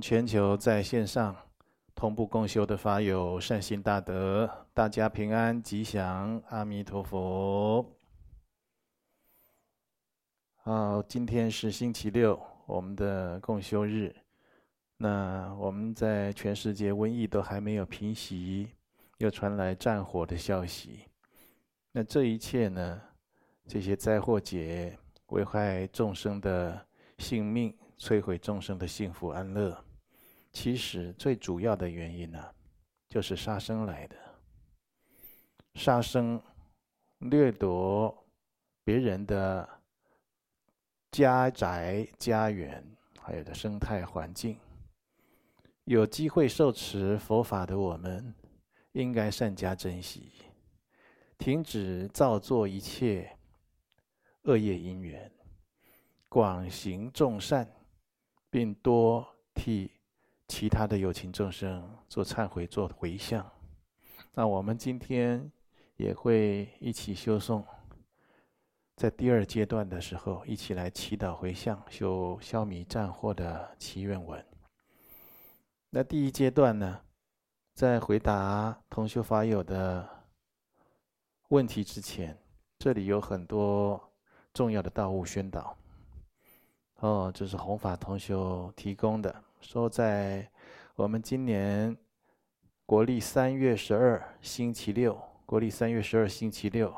全球在线上同步共修的法友善心大德，大家平安吉祥，阿弥陀佛。好，今天是星期六，我们的共修日。那我们在全世界瘟疫都还没有平息，又传来战火的消息。那这一切呢？这些灾祸劫危害众生的性命。摧毁众生的幸福安乐，其实最主要的原因呢，就是杀生来的。杀生掠夺别人的家宅、家园，还有的生态环境。有机会受持佛法的我们，应该善加珍惜，停止造作一切恶业因缘，广行众善。并多替其他的有情众生做忏悔、做回向。那我们今天也会一起修诵，在第二阶段的时候，一起来祈祷回向，修消弭战祸的祈愿文。那第一阶段呢，在回答同修法友的问题之前，这里有很多重要的道务宣导。哦，这是弘法同修提供的，说在我们今年国历三月十二星期六，国历三月十二星期六，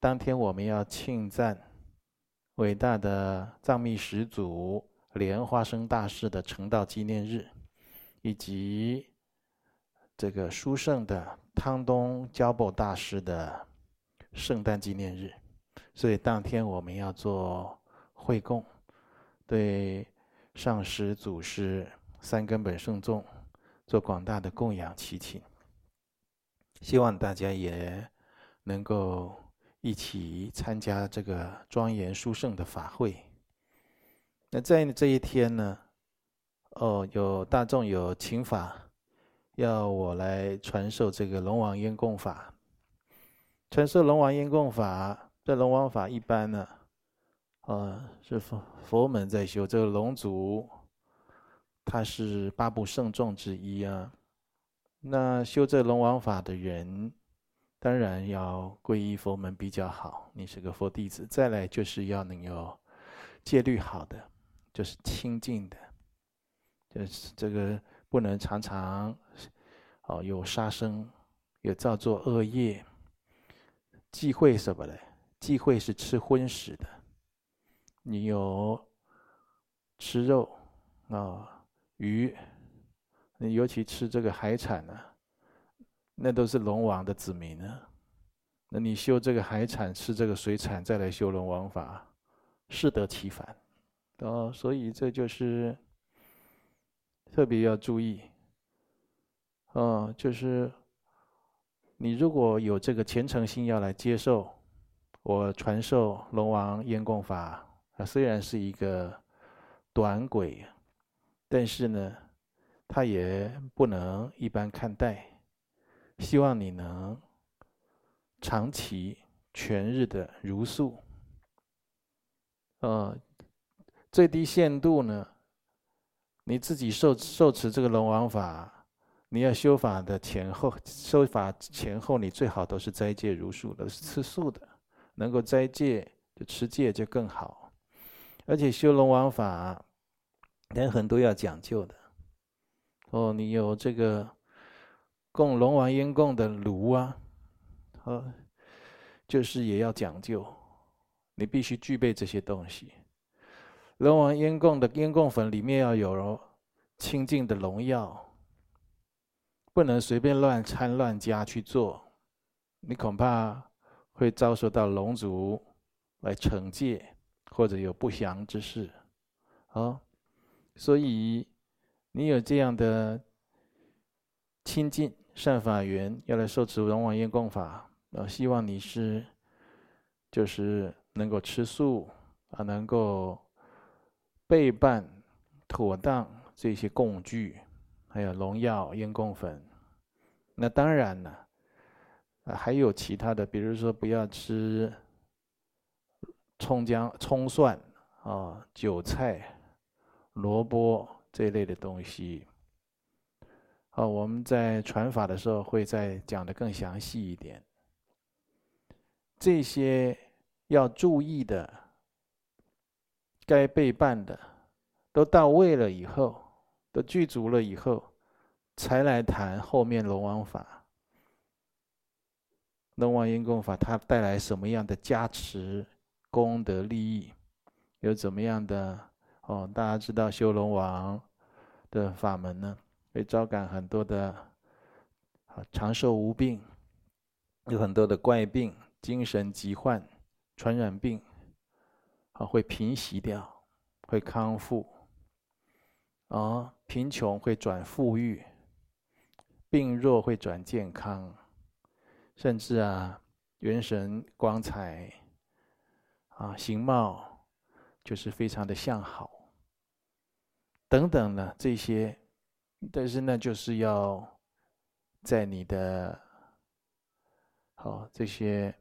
当天我们要庆赞伟大的藏密始祖莲花生大师的成道纪念日，以及这个殊胜的汤东交波大师的圣诞纪念日，所以当天我们要做会供。对上师、祖师、三根本圣众做广大的供养祈请，希望大家也能够一起参加这个庄严殊胜的法会。那在这一天呢，哦，有大众有请法，要我来传授这个龙王烟供法。传授龙王烟供法，这龙王法一般呢。呃，是佛佛门在修这个龙族，他是八部圣众之一啊。那修这龙王法的人，当然要皈依佛门比较好。你是个佛弟子，再来就是要能有戒律好的，就是清净的，就是这个不能常常哦有杀生，有造作恶业，忌讳什么呢？忌讳是吃荤食的。你有吃肉啊，鱼，你尤其吃这个海产呢，那都是龙王的子民呢。那你修这个海产，吃这个水产，再来修龙王法，适得其反。哦，所以这就是特别要注意。哦，就是你如果有这个虔诚心要来接受我传授龙王烟供法。它虽然是一个短轨，但是呢，它也不能一般看待。希望你能长期全日的如素。呃，最低限度呢，你自己受受持这个龙王法，你要修法的前后，修法前后你最好都是斋戒如数的，是吃素的。能够斋戒就持戒就更好。而且修龙王法，人很多要讲究的。哦，你有这个供龙王烟供的炉啊，哦，就是也要讲究，你必须具备这些东西。龙王烟供的烟供粉里面要有清净的龙药，不能随便乱掺乱加去做，你恐怕会遭受到龙族来惩戒。或者有不祥之事，啊，所以你有这样的亲近善法缘，要来受持龙王烟供法，啊，希望你是就是能够吃素啊，能够备办妥当这些供具，还有龙药、烟供粉。那当然了，啊，还有其他的，比如说不要吃。葱姜、葱蒜啊，韭菜、萝卜这类的东西。好，我们在传法的时候会再讲得更详细一点。这些要注意的、该备办的，都到位了以后，都具足了以后，才来谈后面龙王法。龙王因供法，它带来什么样的加持、功德、利益？有怎么样的哦？大家知道修龙王的法门呢，会招感很多的啊长寿无病，有很多的怪病、精神疾患、传染病啊会平息掉，会康复啊，贫穷会转富裕，病弱会转健康。甚至啊，元神光彩，啊，形貌就是非常的相好，等等呢，这些，但是呢，就是要在你的，好这些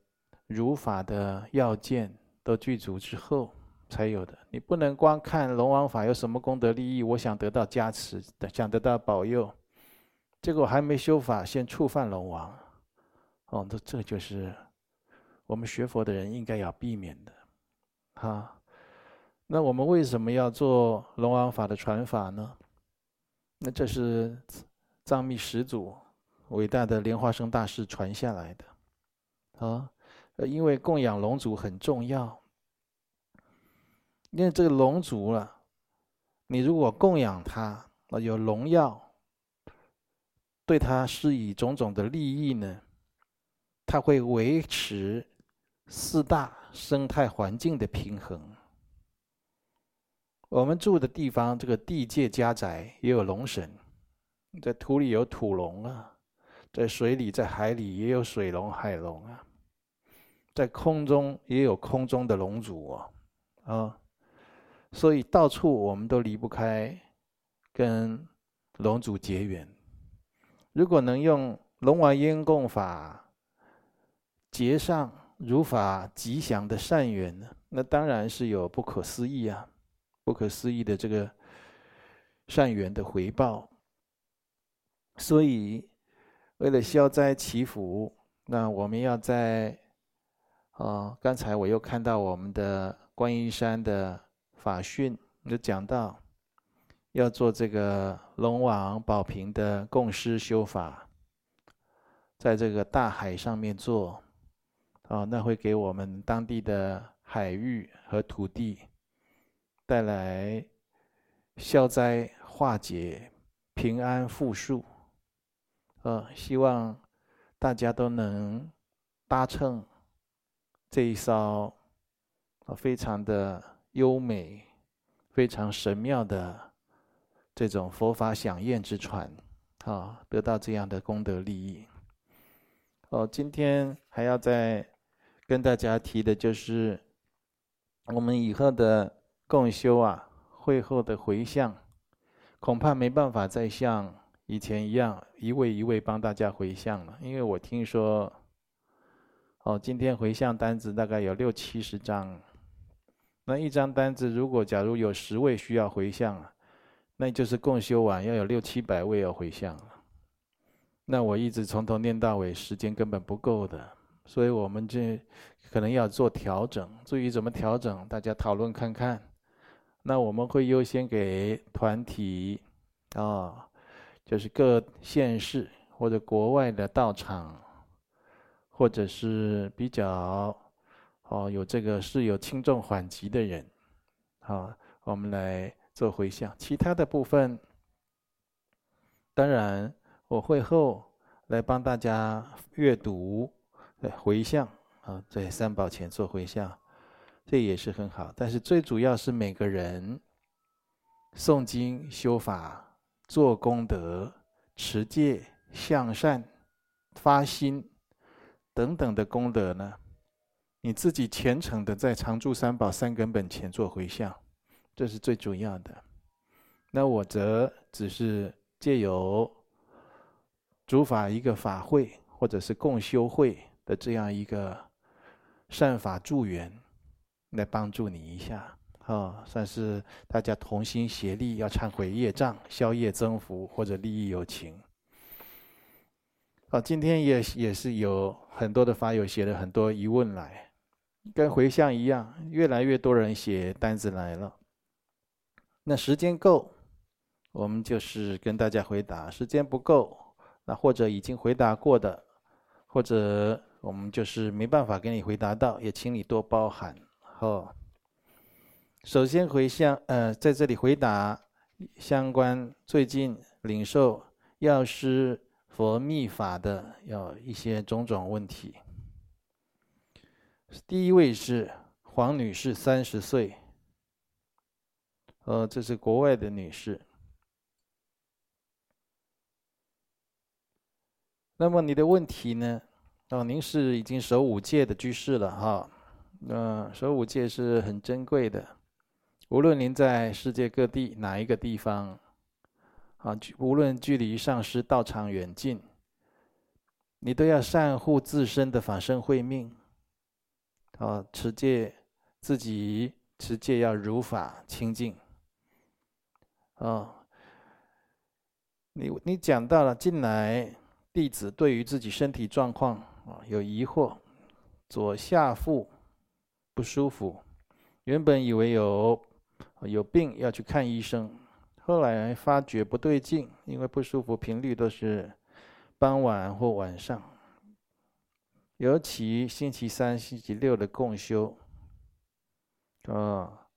如法的要件都具足之后才有的。你不能光看龙王法有什么功德利益，我想得到加持，想得到保佑，结果还没修法，先触犯龙王。哦，这这就是我们学佛的人应该要避免的，哈。那我们为什么要做龙王法的传法呢？那这是藏密始祖伟大的莲花生大师传下来的，啊，因为供养龙族很重要。因为这个龙族了，你如果供养他，那有龙药，对他施以种种的利益呢？它会维持四大生态环境的平衡。我们住的地方，这个地界家宅也有龙神，在土里有土龙啊，在水里、在海里也有水龙、海龙啊，在空中也有空中的龙族啊，啊，所以到处我们都离不开跟龙族结缘。如果能用龙王烟供法，结上如法吉祥的善缘呢，那当然是有不可思议啊，不可思议的这个善缘的回报。所以，为了消灾祈福，那我们要在啊，刚才我又看到我们的观音山的法讯，有讲到要做这个龙王宝瓶的共施修法，在这个大海上面做。啊，那会给我们当地的海域和土地带来消灾化解、平安富庶。呃，希望大家都能搭乘这一艘啊非常的优美、非常神妙的这种佛法饗宴之船，啊，得到这样的功德利益。哦，今天还要在。跟大家提的就是，我们以后的共修啊，会后的回向，恐怕没办法再像以前一样一位一位帮大家回向了，因为我听说，哦，今天回向单子大概有六七十张，那一张单子如果假如有十位需要回向啊，那就是共修完要有六七百位要回向，那我一直从头念到尾，时间根本不够的。所以我们这可能要做调整，至于怎么调整，大家讨论看看。那我们会优先给团体，啊，就是各县市或者国外的道场，或者是比较哦有这个是有轻重缓急的人，啊，我们来做回向。其他的部分，当然我会后来帮大家阅读。对，回向啊，在三宝前做回向，这也是很好。但是最主要是每个人诵经、修法、做功德、持戒、向善、发心等等的功德呢，你自己虔诚的在常住三宝三根本前做回向，这是最主要的。那我则只是借由主法一个法会，或者是共修会。的这样一个善法助缘，来帮助你一下啊，算是大家同心协力，要忏悔业障、消业增福或者利益有情。啊，今天也也是有很多的法友写了很多疑问来，跟回向一样，越来越多人写单子来了。那时间够，我们就是跟大家回答；时间不够，那或者已经回答过的，或者我们就是没办法给你回答到，也请你多包涵。哦。首先回向，呃，在这里回答相关最近领受药师佛密法的有一些种种问题。第一位是黄女士，三十岁，呃，这是国外的女士。那么你的问题呢？哦，您是已经守五戒的居士了哈，嗯，守五戒是很珍贵的。无论您在世界各地哪一个地方，啊，无论距离上师道场远近，你都要善护自身的法身慧命。啊，持戒自己持戒要如法清净。啊，你你讲到了近来弟子对于自己身体状况啊有疑惑，左下腹不舒服，原本以为有。有病要去看医生，后来发觉不对劲，因为不舒服频率都是傍晚或晚上，尤其星期三、星期六的共修，啊，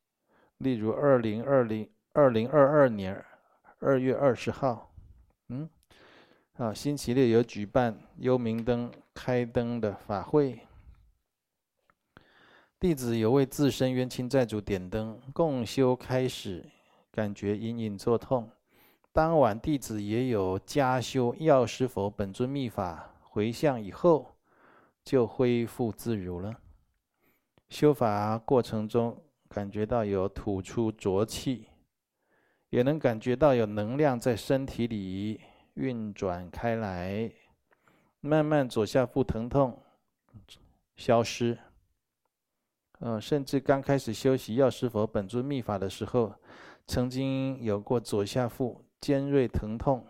例如二零二零二零二二年二月二十号，嗯，啊，星期六有举办幽明灯开灯的法会。弟子有为自身冤亲债主点灯共修开始，感觉隐隐作痛。当晚弟子也有加修药师佛本尊密法回向以后，就恢复自如了。修法过程中感觉到有吐出浊气，也能感觉到有能量在身体里运转开来，慢慢左下腹疼痛消失。嗯，甚至刚开始修习药师佛本尊秘法的时候，曾经有过左下腹尖锐疼痛，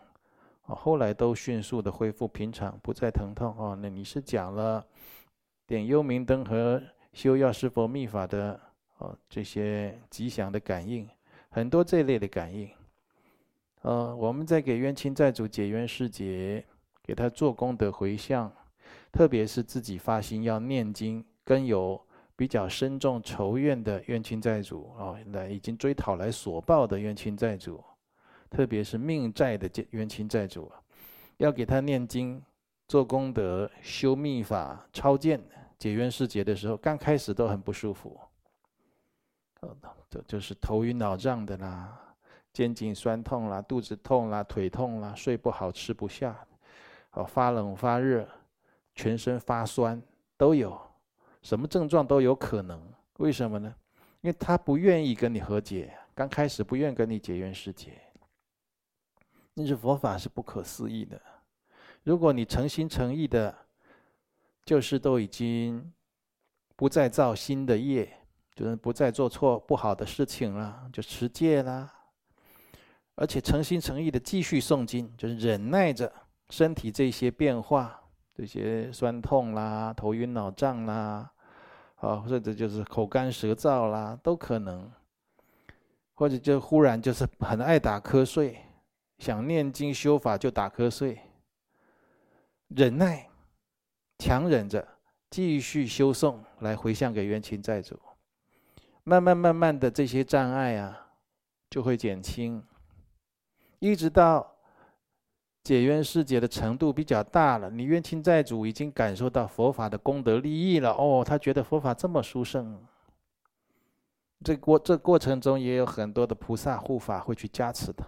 啊，后来都迅速的恢复平常，不再疼痛。哦，那你是讲了点幽明灯和修药师佛秘法的哦这些吉祥的感应，很多这类的感应。呃，我们在给冤亲债主解冤释结，给他做功德回向，特别是自己发心要念经，跟有。比较深重仇怨的冤亲债主啊，来已经追讨来索报的冤亲债主，特别是命债的冤亲债主，要给他念经、做功德、修密法、超荐、解冤释结的时候，刚开始都很不舒服，这就是头晕脑胀的啦，肩颈酸痛啦，肚子痛啦，腿痛啦，睡不好，吃不下，哦，发冷发热，全身发酸都有。什么症状都有可能，为什么呢？因为他不愿意跟你和解，刚开始不愿跟你结冤世结。但是佛法是不可思议的，如果你诚心诚意的，就是都已经不再造新的业，就是不再做错不好的事情了，就持戒啦，而且诚心诚意的继续诵经，就是忍耐着身体这些变化。这些酸痛啦、头晕脑胀啦，啊，或者就是口干舌燥啦，都可能。或者就忽然就是很爱打瞌睡，想念经修法就打瞌睡。忍耐，强忍着，继续修诵来回向给冤亲债主。慢慢慢慢的这些障碍啊，就会减轻，一直到。解冤释结的程度比较大了，你冤亲债主已经感受到佛法的功德利益了。哦，他觉得佛法这么殊胜。这过这过程中也有很多的菩萨护法会去加持他，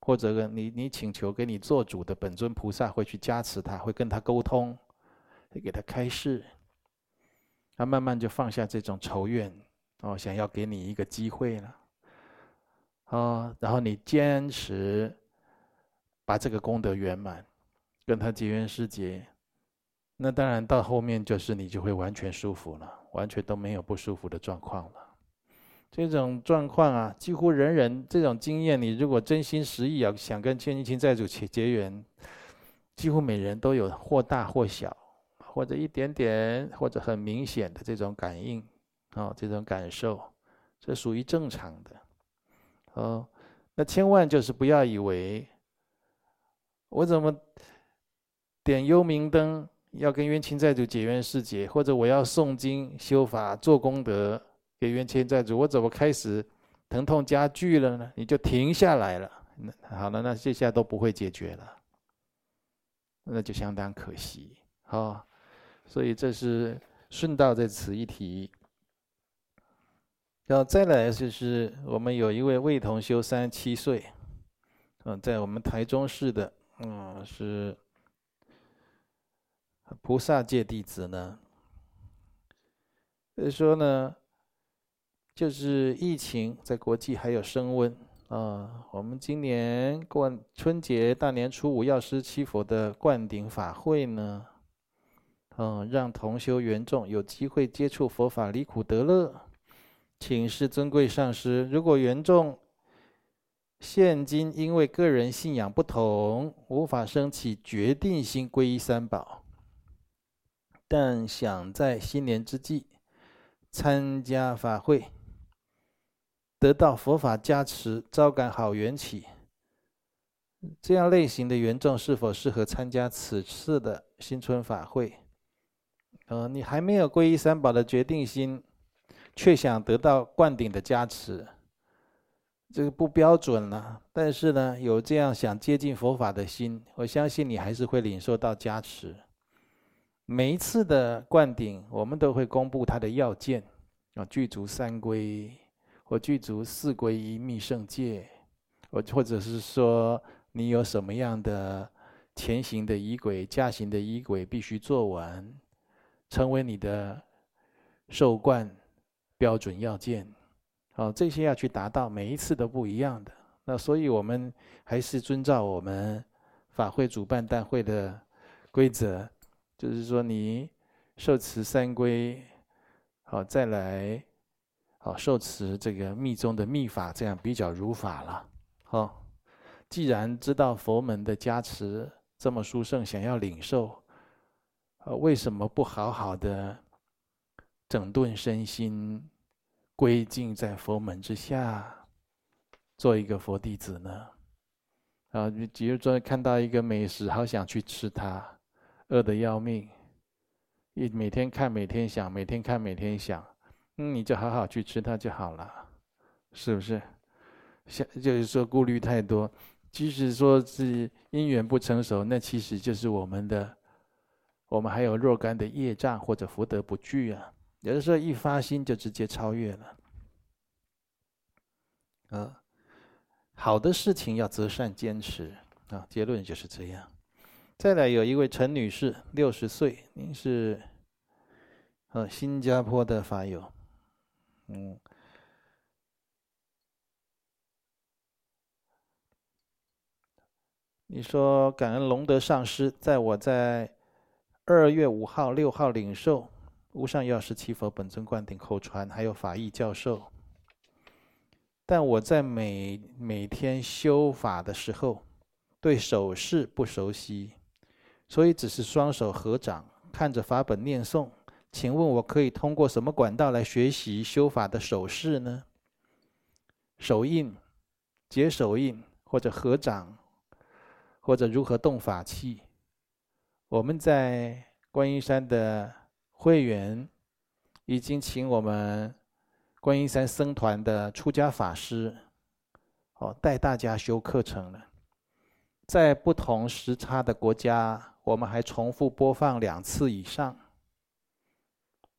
或者你你请求给你做主的本尊菩萨会去加持他，会跟他沟通，会给他开示。他慢慢就放下这种仇怨，哦，想要给你一个机会了。哦，然后你坚持。把这个功德圆满，跟他结缘世结，那当然到后面就是你就会完全舒服了，完全都没有不舒服的状况了。这种状况啊，几乎人人这种经验，你如果真心实意要想跟冤亲债主结结缘，几乎每人都有或大或小，或者一点点，或者很明显的这种感应，哦，这种感受，这属于正常的，哦，那千万就是不要以为我怎么点幽冥灯要跟冤亲债主解冤释结，或者我要诵经修法做功德。给冤亲债主，我怎么开始疼痛加剧了呢？你就停下来了，那好了，那这下都不会解决了，那就相当可惜。好，所以这是顺道在此一提。然后再来就是我们有一位魏同修，三十七岁，嗯，在我们台中市的，是菩萨戒弟子呢。所以说呢。就是疫情在国际还有升温啊，我们今年过春节大年初五药师七佛的灌顶法会呢，嗯，让同修缘众有机会接触佛法离苦得乐，请示尊贵上师，如果缘众现今因为个人信仰不同，无法升起决定心皈依三宝，但想在新年之际参加法会。得到佛法加持，招感好缘起，这样类型的缘众是否适合参加此次的新春法会？呃，你还没有皈依三宝的决定心，却想得到灌顶的加持，这个不标准了。但是呢，有这样想接近佛法的心，我相信你还是会领受到加持。每一次的灌顶，我们都会公布它的要件，啊，具足三归。或具足四皈依密圣戒，我或者是说你有什么样的前行的仪轨、驾行的仪轨必须做完，成为你的受灌标准要件。哦，这些要去达到，每一次都不一样的。那所以我们还是遵照我们法会主办单会的规则，就是说你受持三规，好再来。好，受持这个密宗的密法，这样比较如法了。好，既然知道佛门的加持这么殊胜，想要领受，呃，为什么不好好的整顿身心，归敬在佛门之下，做一个佛弟子呢？啊，你比如说看到一个美食，好想去吃它，饿得要命，一每天看，每天想，每天看，每天想。嗯，你就好好去吃它就好了，是不是？想就是说顾虑太多，即使说是因缘不成熟，那其实就是我们的，我们还有若干的业障或者福德不具啊。有的时候一发心就直接超越了。啊，好的事情要择善坚持啊，结论就是这样。再来有一位陈女士，六十岁，您是呃新加坡的法友。嗯，你说感恩龙德上师，在我在二月五号、六号领受无上药师七佛本尊灌顶口传，还有法义教授。但我在每每天修法的时候，对手势不熟悉，所以只是双手合掌，看着法本念诵。请问我可以通过什么管道来学习修法的手势呢？手印、结手印，或者合掌，或者如何动法器？我们在观音山的会员已经请我们观音山僧团的出家法师，哦，带大家修课程了。在不同时差的国家，我们还重复播放两次以上。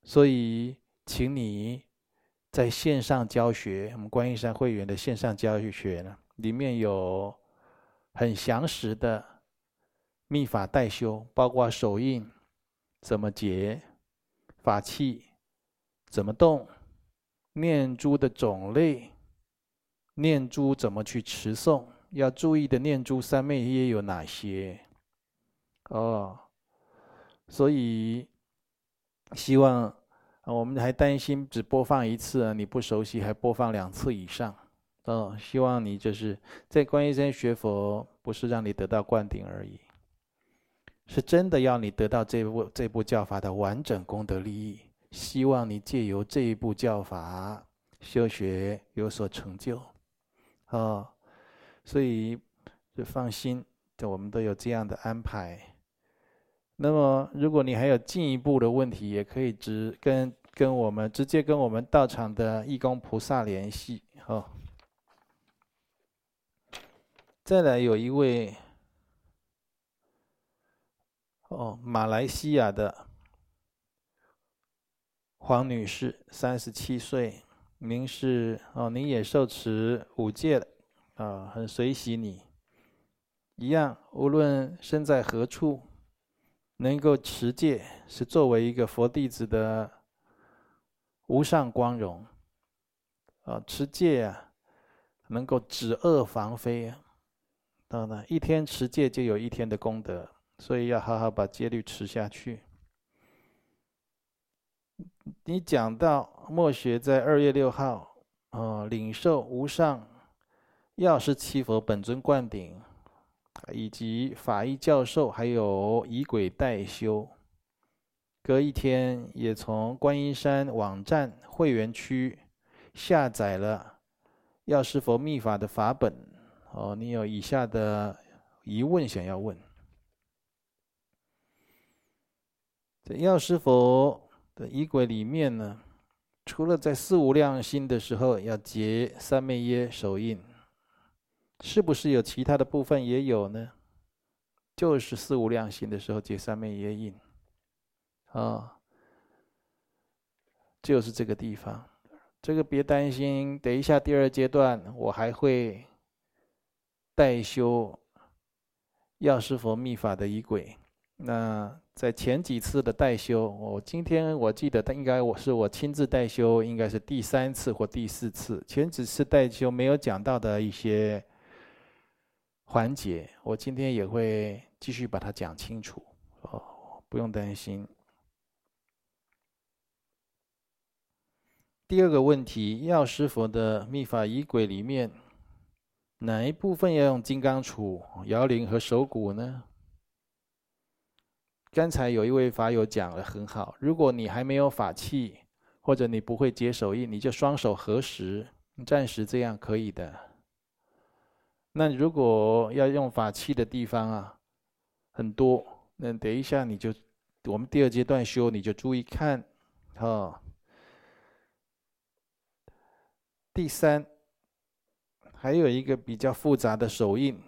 所以，请你在线上教学，我们观音山会员的线上教学呢，里面有很详实的密法代修，包括手印怎么结，法器怎么动，念珠的种类，念珠怎么去持诵，要注意的念珠三昧耶有哪些？哦，所以希望。我们还担心只播放一次，啊你不熟悉还播放两次以上。哦，希望你就是在观音山学佛，不是让你得到灌顶而已，是真的要你得到这部这部教法的完整功德利益。希望你借由这一部教法修学有所成就。哦，所以就放心，我们都有这样的安排。那么，如果你还有进一步的问题，也可以直跟跟我们直接跟我们道场的义工菩萨联系。哦。再来有一位，哦，马来西亚的黄女士，三十七岁，您是哦，您也受持五戒的，啊，很随喜你。一样，无论身在何处，能够持戒，是作为一个佛弟子的无上光荣。啊，持戒啊，能够止恶防非啊。到呢，一天持戒就有一天的功德，所以要好好把戒律持下去。你讲到墨学在二月六号，哦，领受无上药师七佛本尊灌顶，以及法医教授还有仪轨代修，隔一天也从观音山网站会员区下载了药师佛密法的法本。哦，你有以下的疑问想要问？药师佛的仪轨里面呢，除了在四无量心的时候要结三昧耶手印，是不是有其他的部分也有呢？就是四无量心的时候结三昧耶印，啊、哦，就是这个地方。这个别担心，等一下第二阶段我还会。代修药师佛密法的仪轨，那在前几次的代修，我今天我记得，应该我是我亲自代修，应该是第三次或第四次。前几次代修没有讲到的一些环节，我今天也会继续把它讲清楚哦，不用担心。第二个问题，药师佛的密法仪轨里面。哪一部分要用金刚杵、摇铃和手鼓呢？刚才有一位法友讲的很好，如果你还没有法器，或者你不会结手印，你就双手合十，暂时这样可以的。那如果要用法器的地方啊，很多，那等一下你就，我们第二阶段修，你就注意看，哦。第三。还有一个比较复杂的手印，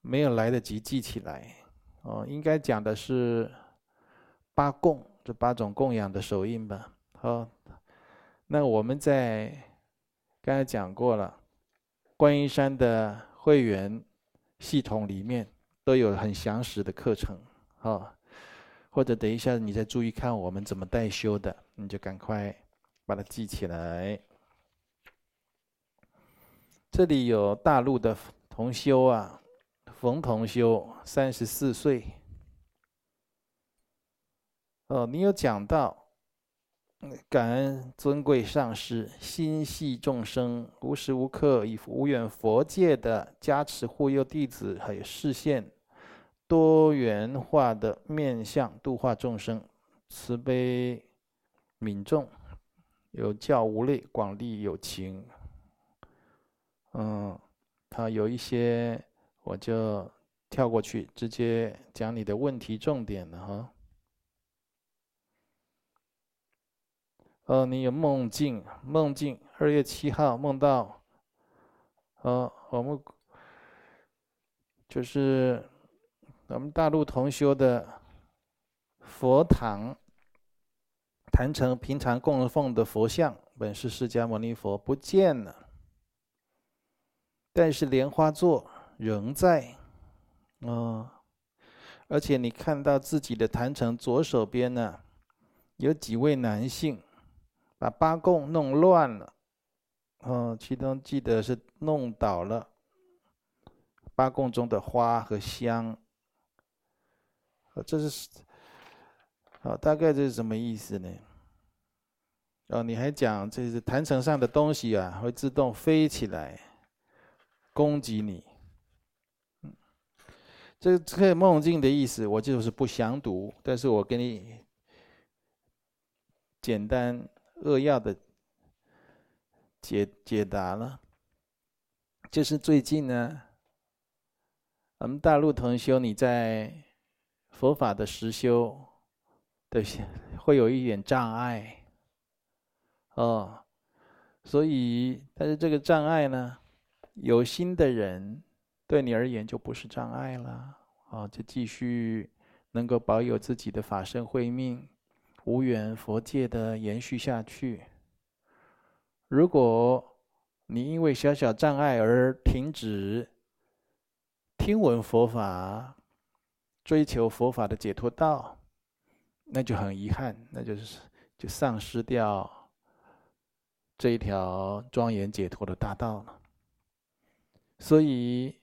没有来得及记起来。哦，应该讲的是八供，这八种供养的手印吧。好，那我们在刚才讲过了，观音山的会员系统里面都有很详实的课程。好，或者等一下你再注意看我们怎么代修的，你就赶快把它记起来。这里有大陆的同修啊，冯同修，三十四岁。哦，你有讲到，感恩尊贵上师，心系众生，无时无刻以无远佛界的加持护佑弟子，还有示现多元化的面向度化众生，慈悲悯众，有教无类，广利有情。嗯，他，有一些我就跳过去，直接讲你的问题重点了哈。哦，你有梦境，梦境二月七号梦到，呃，我们就是我们大陆同修的佛堂，坛城平常供奉的佛像，本是释迦牟尼佛不见了。但是莲花座仍在，哦，而且你看到自己的坛城左手边呢，有几位男性把八供弄乱了，哦，其中记得是弄倒了八供中的花和香，这是，好，大概这是什么意思呢？哦，你还讲这是坛城上的东西啊，会自动飞起来攻击你。这这个梦境的意思，我就是不详读，但是我给你简单扼要的解解答了。就是最近呢，我们大陆同修你在佛法的实修的会有一点障碍。哦，所以，但是这个障碍呢，有心的人对你而言就不是障碍了。啊，就继续能够保有自己的法身慧命，无远佛界的延续下去。如果你因为小小障碍而停止听闻佛法，追求佛法的解脱道，那就很遗憾，那就是就丧失掉。这一条庄严解脱的大道了，所以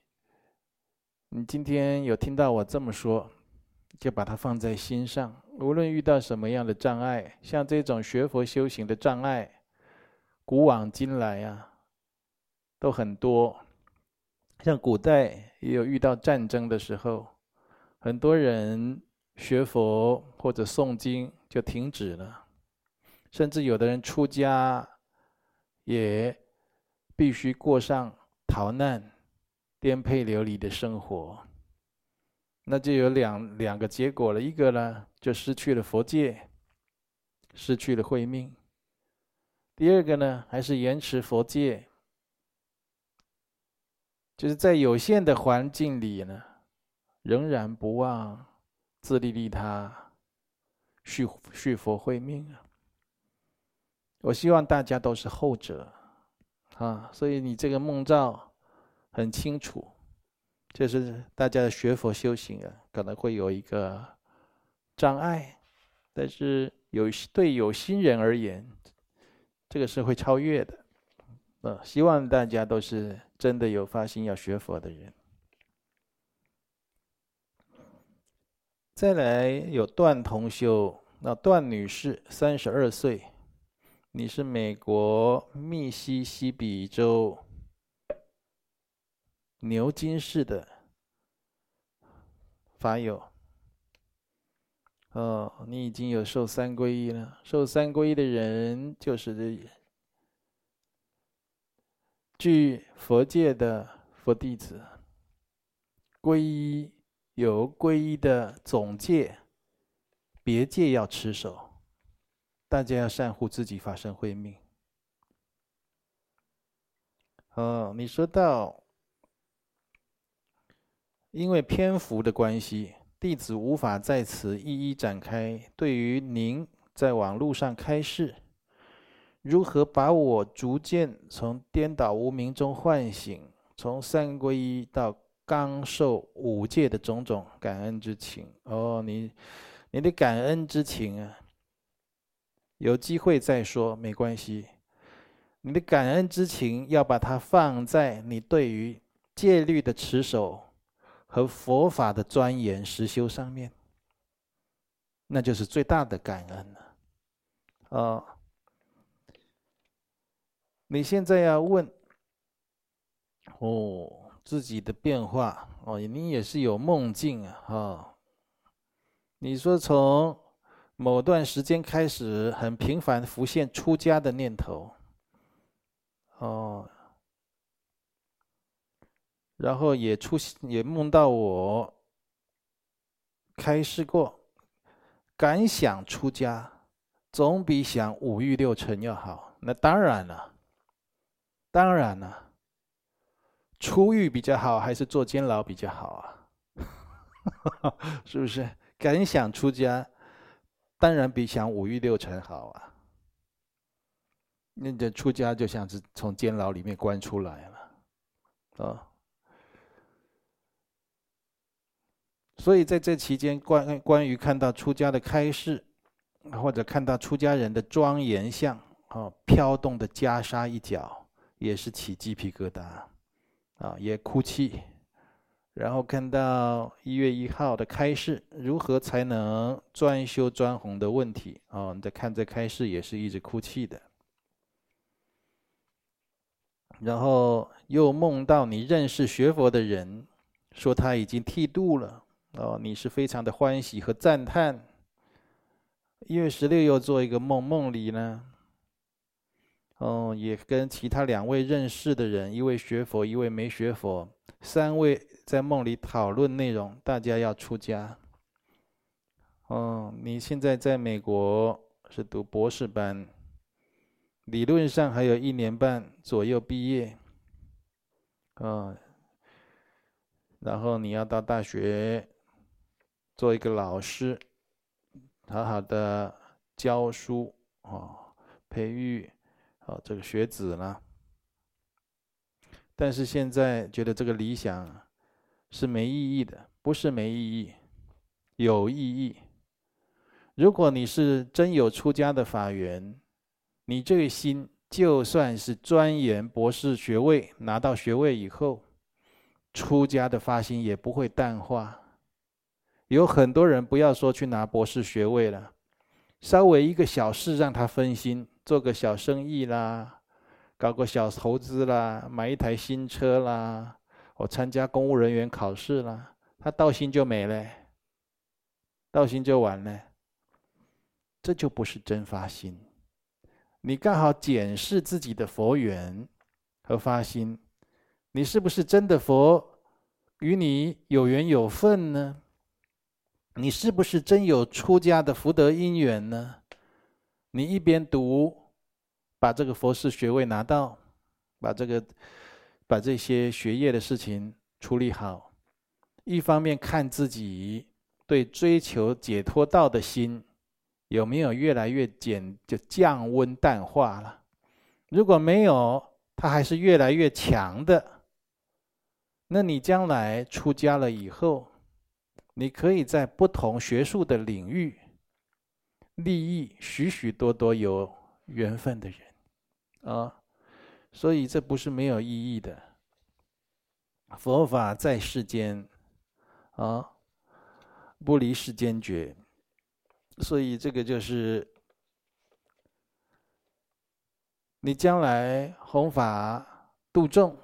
你今天有听到我这么说，就把它放在心上。无论遇到什么样的障碍，像这种学佛修行的障碍，古往今来啊，都很多。像古代也有遇到战争的时候，很多人学佛或者诵经就停止了，甚至有的人出家。也必须过上逃难、颠沛流离的生活，那就有两两个结果了。一个呢，就失去了佛界，失去了慧命；第二个呢，还是延迟佛界，就是在有限的环境里呢，仍然不忘自利利他，续续佛慧命啊。我希望大家都是后者，啊，所以你这个梦照很清楚，就是大家的学佛修行啊，可能会有一个障碍，但是有对有心人而言，这个是会超越的，呃，希望大家都是真的有发心要学佛的人。再来有段同修，那段女士，三十二岁。你是美国密西西比州牛津市的法友，哦，你已经有受三皈依了。受三皈依的人就是这据佛界的佛弟子，皈依有皈依的总戒，别戒要持守。大家要善护自己法身慧命。哦，你说到，因为篇幅的关系，弟子无法在此一一展开。对于您在网络上开示，如何把我逐渐从颠倒无明中唤醒，从三皈依到刚受五戒的种种感恩之情。哦，你你的感恩之情啊！有机会再说没关系，你的感恩之情要把它放在你对于戒律的持守和佛法的钻研实修上面，那就是最大的感恩了。哦，你现在要问，哦，自己的变化，哦，你也是有梦境啊，哦，你说从。某段时间开始，很频繁浮现出家的念头，哦，然后也出也梦到我开示过，敢想出家，总比想五欲六尘要好。那当然了，当然了，出狱比较好，还是坐监牢比较好啊？是不是？敢想出家。当然比想五欲六尘好啊！那这出家就像是从监牢里面关出来了，啊！所以在这期间，关关于看到出家的开示，或者看到出家人的庄严相，啊，飘动的袈裟一角，也是起鸡皮疙瘩，啊，也哭泣，然后看到一月一号的开示，如何才能专修专弘的问题哦，你在看这开示也是一直哭泣的。然后又梦到你认识学佛的人，说他已经剃度了哦，你是非常的欢喜和赞叹。一月十六又做一个梦，梦里呢，哦，也跟其他两位认识的人，一位学佛，一位没学佛，三位。在梦里讨论内容，大家要出家。哦，你现在在美国是读博士班，理论上还有一年半左右毕业。哦，然后你要到大学做一个老师，好好的教书哦，培育哦这个学子呢。但是现在觉得这个理想。是没意义的，不是没意义，有意义。如果你是真有出家的法缘，你这个心就算是钻研博士学位，拿到学位以后，出家的发心也不会淡化。有很多人不要说去拿博士学位了，稍微一个小事让他分心，做个小生意啦，搞个小投资啦，买一台新车啦。我参加公务人员考试啦，他道心就没了，道心就完了，这就不是真发心。你刚好检视自己的佛缘和发心，你是不是真的佛与你有缘有份呢？你是不是真有出家的福德因缘呢？你一边读，把这个佛事学位拿到，把这个。把这些学业的事情处理好，一方面看自己对追求解脱道的心有没有越来越减，就降温淡化了。如果没有，它还是越来越强的。那你将来出家了以后，你可以在不同学术的领域利益许许多多有缘分的人，啊。所以这不是没有意义的。佛法在世间，啊，不离世间觉。所以这个就是你将来弘法度众，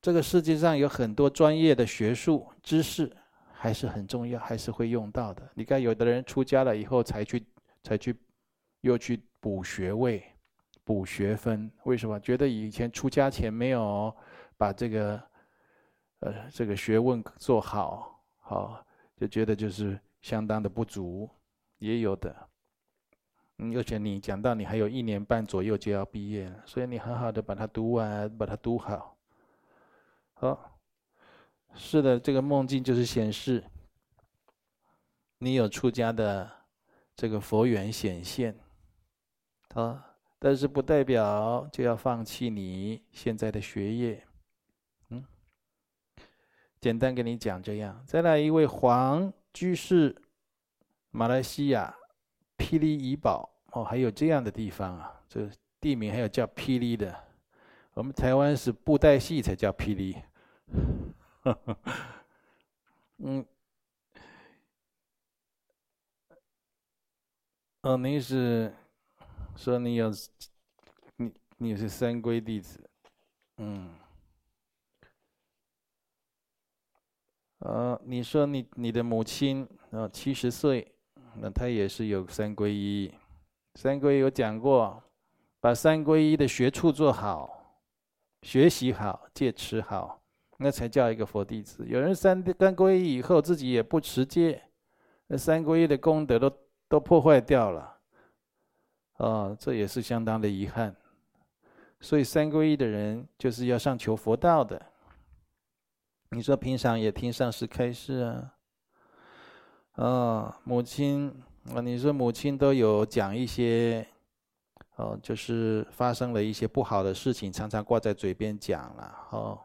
这个世界上有很多专业的学术知识，还是很重要，还是会用到的。你看，有的人出家了以后才去，才去，又去补学位。补学分，为什么？觉得以前出家前没有把这个，呃，这个学问做好，好，就觉得就是相当的不足，也有的。嗯，而且你讲到你还有一年半左右就要毕业了，所以你很好的把它读完，把它读好。好，是的，这个梦境就是显示你有出家的这个佛缘显现，好。但是不代表就要放弃你现在的学业，嗯，简单跟你讲这样。再来一位黄居士，马来西亚霹雳怡宝哦，还有这样的地方啊，这地名还有叫霹雳的。我们台湾是布袋戏才叫霹雳，嗯，哦，您是。说你有，你你是三皈弟子，嗯，呃，你说你你的母亲呃七十岁，那她也是有三皈依，三皈依有讲过，把三皈依的学处做好，学习好，戒持好，那才叫一个佛弟子。有人三三皈依以后自己也不持戒，那三皈依的功德都都破坏掉了。哦，这也是相当的遗憾。所以三皈依的人就是要上求佛道的。你说平常也听上师开示啊？哦，母亲啊，你说母亲都有讲一些，哦，就是发生了一些不好的事情，常常挂在嘴边讲了。哦，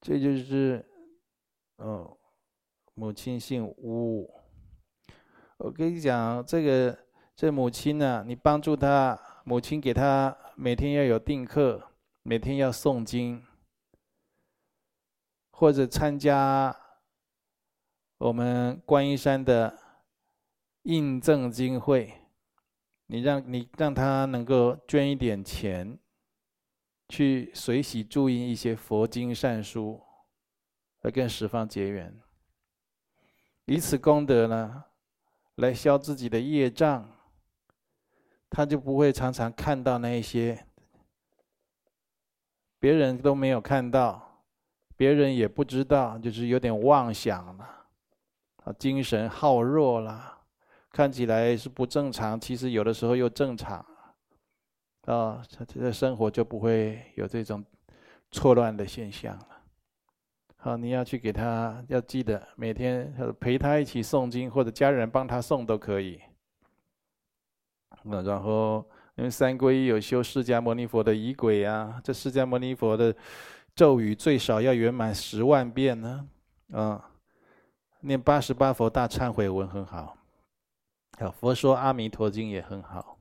这就是，哦，母亲姓吴。我跟你讲，这个这母亲呢、你帮助她，母亲给她每天要有定课，每天要诵经，或者参加我们观音山的印证经会，你让你让他能够捐一点钱，去随喜注印一些佛经善书，来跟十方结缘，以此功德呢，来消自己的业障，他就不会常常看到那些别人都没有看到。别人也不知道，就是有点妄想了，啊，精神耗弱了，看起来是不正常，其实有的时候又正常，啊，他的生活就不会有这种错乱的现象了。好，你要去给他，要记得每天陪他一起诵经，或者家人帮他诵都可以。那然后，因为三皈依有修释迦牟尼佛的仪轨啊，这释迦牟尼佛的。咒语最少要圆满十万遍呢，啊，念八十八佛大忏悔文很好，啊，佛说阿弥陀经也很好，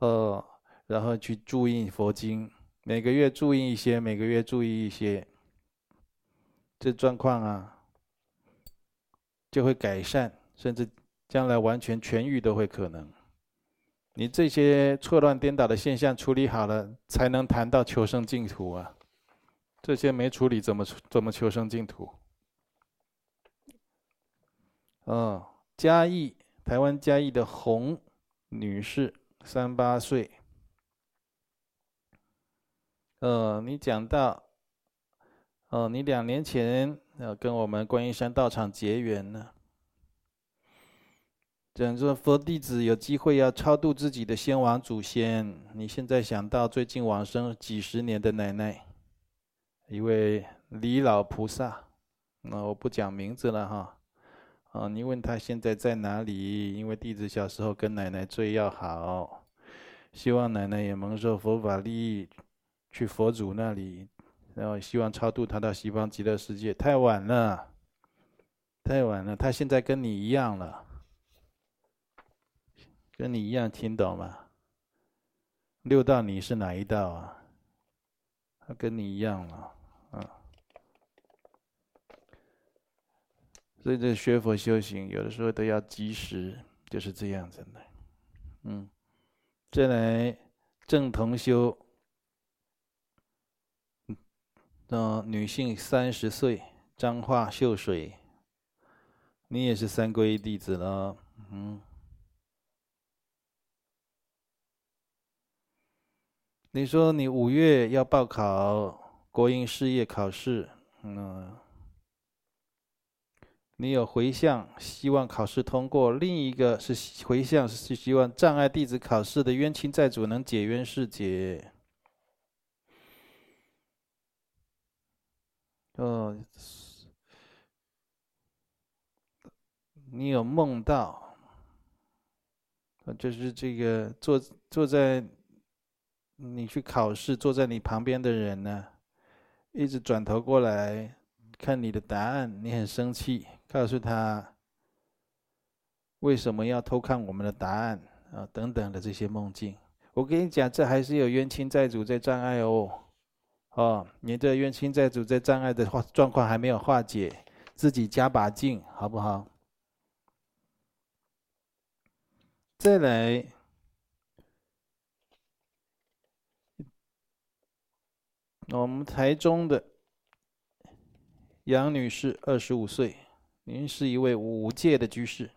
哦，然后去注印佛经，每个月注印一些，每个月注印一些，这状况啊，就会改善，甚至将来完全痊愈都会可能。你这些错乱颠倒的现象处理好了，才能谈到求生净土啊。这些没处理，怎么怎么求生净土？嗯，嘉义，台湾嘉义的洪女士，三八岁。呃，你讲到，哦，你两年前呃跟我们观音山道场结缘呢，讲说佛弟子有机会要超度自己的先亡祖先，你现在想到最近往生几十年的奶奶。一位李老菩萨，那我不讲名字了哈。啊，你问他现在在哪里？因为弟子小时候跟奶奶最要好，希望奶奶也蒙受佛法利益，去佛祖那里，然后希望超度他到西方极乐世界。太晚了，太晚了，他现在跟你一样了，跟你一样，听懂吗？六道你是哪一道啊？他跟你一样了。啊，所以这学佛修行，有的时候都要及时，就是这样子的。嗯，再来正同修，嗯，女性三十岁，彰化秀水，你也是三皈依弟子了。嗯，你说你五月要报考。国营事业考试，嗯，你有回向，希望考试通过；另一个是回向，是希望障碍弟子考试的冤亲债主能解冤释结。哦，你有梦到，就是这个坐坐在你去考试，坐在你旁边的人呢？一直转头过来看你的答案，你很生气，告诉他为什么要偷看我们的答案啊？等等的这些梦境，我跟你讲，这还是有冤亲债主在障碍哦。哦，你的冤亲债主在障碍的话状况还没有化解，自己加把劲，好不好？再来。我们台中的杨女士，二十五岁，您是一位五戒的居士。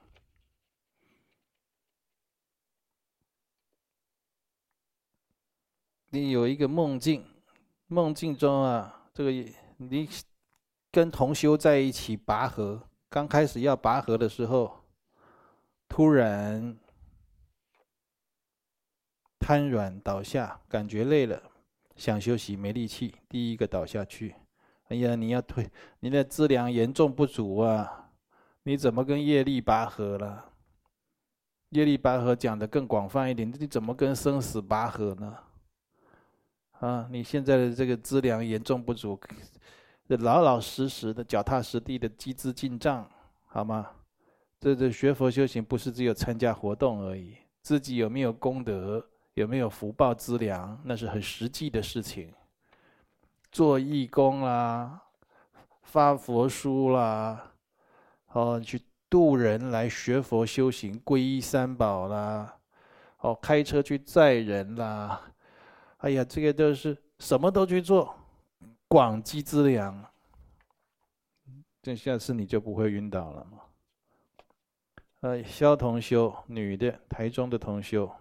你有一个梦境，梦境中啊，这个你跟同修在一起拔河，刚开始要拔河的时候，突然瘫软倒下，感觉累了。想休息没力气，第一个倒下去。哎呀，你要退，你的资粮严重不足啊！你怎么跟业力拔河了？业力拔河讲的更广泛一点，你怎么跟生死拔河呢？啊，你现在的这个资粮严重不足，老老实实的、脚踏实地的积资进账，好吗？这这学佛修行不是只有参加活动而已，自己有没有功德？有没有福报资粮？那是很实际的事情。做义工啦，发佛书啦，哦，去渡人来学佛修行，皈依三宝啦，哦，开车去载人啦，哎呀，这个都是什么都去做，广积资粮。这下次你就不会晕倒了嘛。呃，肖同修，女的，台中的同修。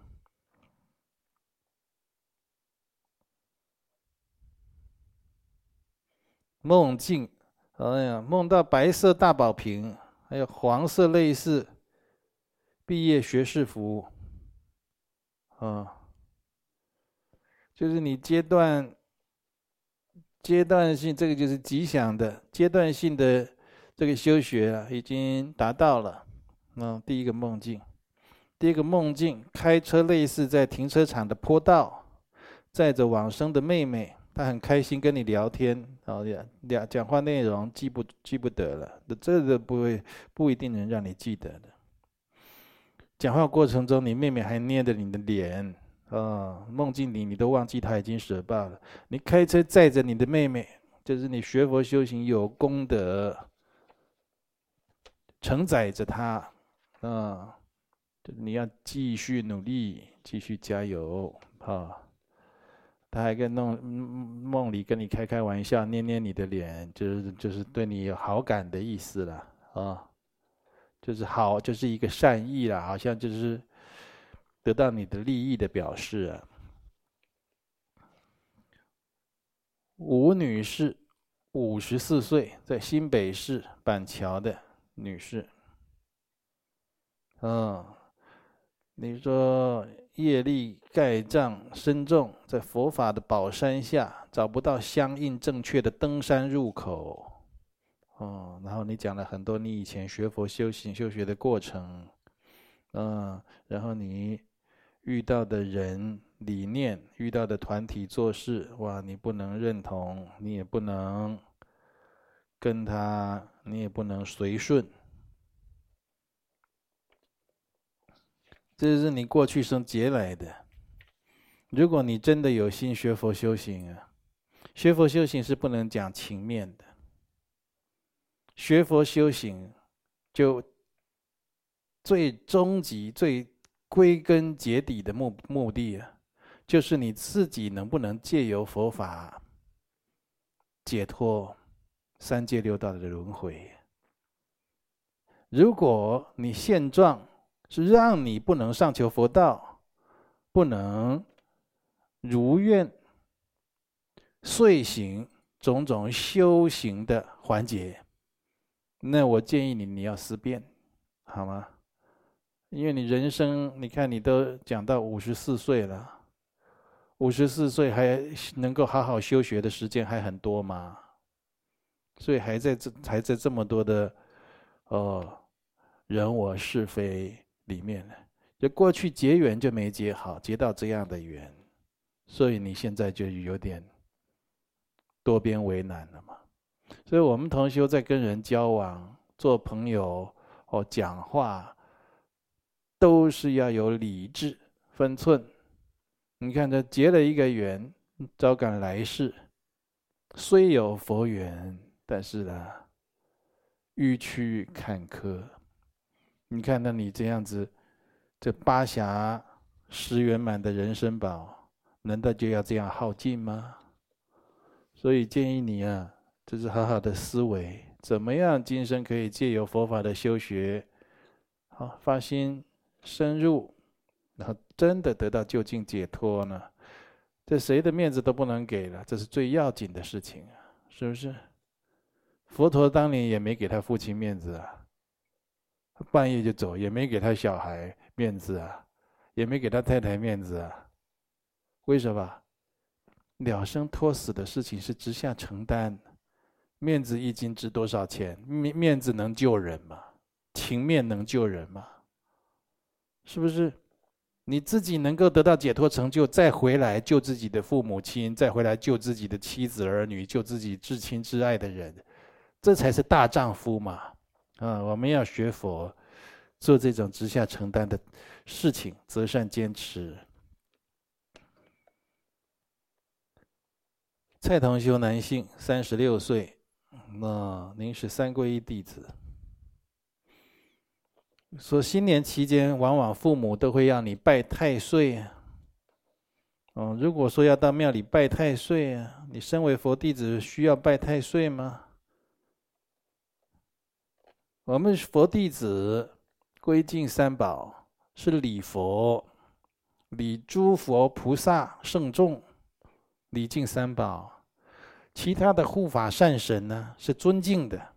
梦境，哎呀，梦到白色大宝瓶，还有黄色类似毕业学士服，啊，就是你阶段阶段性，这个就是吉祥的阶段性的这个修学啊，已经达到了。嗯，第一个梦境，第一个梦境，开车类似在停车场的坡道，载着往生的妹妹。她很开心跟你聊天，好呀，聊讲话内容记不记不得了，这个不会不一定能让你记得的。讲话过程中，你妹妹还捏着你的脸，啊，梦境里你都忘记他已经舍报了。你开车载着你的妹妹，就是你学佛修行有功德，承载着她，啊，你要继续努力，继续加油，啊。他还跟弄梦里跟你开开玩笑，捏捏你的脸，就是就是对你有好感的意思了啊，就是好，就是一个善意了，好像就是得到你的利益的表示啊。吴女士，五十四岁，在新北市板桥的女士，嗯，你说。业力盖障深重，在佛法的宝山下找不到相应正确的登山入口。哦，然后你讲了很多你以前学佛修行修学的过程，嗯，然后你遇到的人理念、遇到的团体做事，哇，你不能认同，你也不能跟他，你也不能随顺。这是你过去生劫来的。如果你真的有心学佛修行啊，学佛修行是不能讲情面的。学佛修行，就最终极、最归根结底的目目的啊，就是你自己能不能借由佛法解脱三界六道的轮回。如果你现状，是让你不能上求佛道，不能如愿遂行种种修行的环节，那我建议你，你要思辨，好吗？因为你人生，你看你都讲到五十四岁了，五十四岁还能够好好修学的时间还很多吗？所以还在这还在这么多的哦人我是非。里面呢，就过去结缘就没结好，结到这样的缘，所以你现在就有点多边为难了嘛。所以我们同修在跟人交往、做朋友哦讲话，都是要有理智、分寸。你看，这结了一个缘，招感来世，虽有佛缘，但是呢，迂曲坎坷。你看，那你这样子，这八峡十圆满的人生宝，难道就要这样耗尽吗？所以建议你啊，就是好好的思维，怎么样今生可以借由佛法的修学，好发心深入，然后真的得到究竟解脱呢？这谁的面子都不能给了，这是最要紧的事情啊，是不是？佛陀当年也没给他父亲面子啊。半夜就走，也没给他小孩面子啊，也没给他太太面子啊。为什么？了生脱死的事情是直下承担，面子一斤值多少钱？面面子能救人吗？情面能救人吗？是不是？你自己能够得到解脱成就，再回来救自己的父母亲，再回来救自己的妻子儿女，救自己至亲至爱的人，这才是大丈夫嘛。啊，我们要学佛，做这种直下承担的事情，择善坚持。蔡同修男性，三十六岁，那您是三皈依弟子。说新年期间，往往父母都会让你拜太岁。嗯，如果说要到庙里拜太岁啊，你身为佛弟子需要拜太岁吗？我们佛弟子归敬三宝，是礼佛，礼诸佛菩萨圣众，礼敬三宝。其他的护法善神呢，是尊敬的。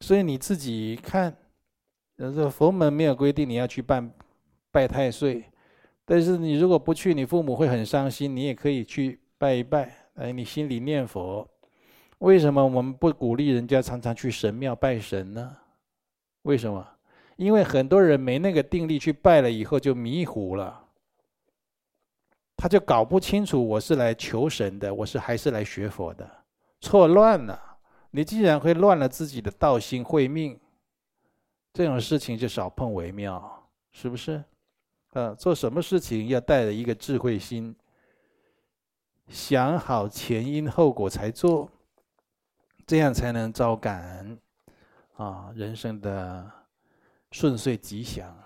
所以你自己看，这个佛门没有规定你要去拜拜太岁，但是你如果不去，你父母会很伤心。你也可以去拜一拜，哎，你心里念佛。为什么我们不鼓励人家常常去神庙拜神呢？为什么？因为很多人没那个定力去拜了以后就迷糊了。他就搞不清楚我是来求神的，我是还是来学佛的，错乱了。你既然会乱了自己的道心慧命，这种事情就少碰为妙，是不是？呃，做什么事情要带着一个智慧心，想好前因后果才做，这样才能招感啊人生的顺遂吉祥。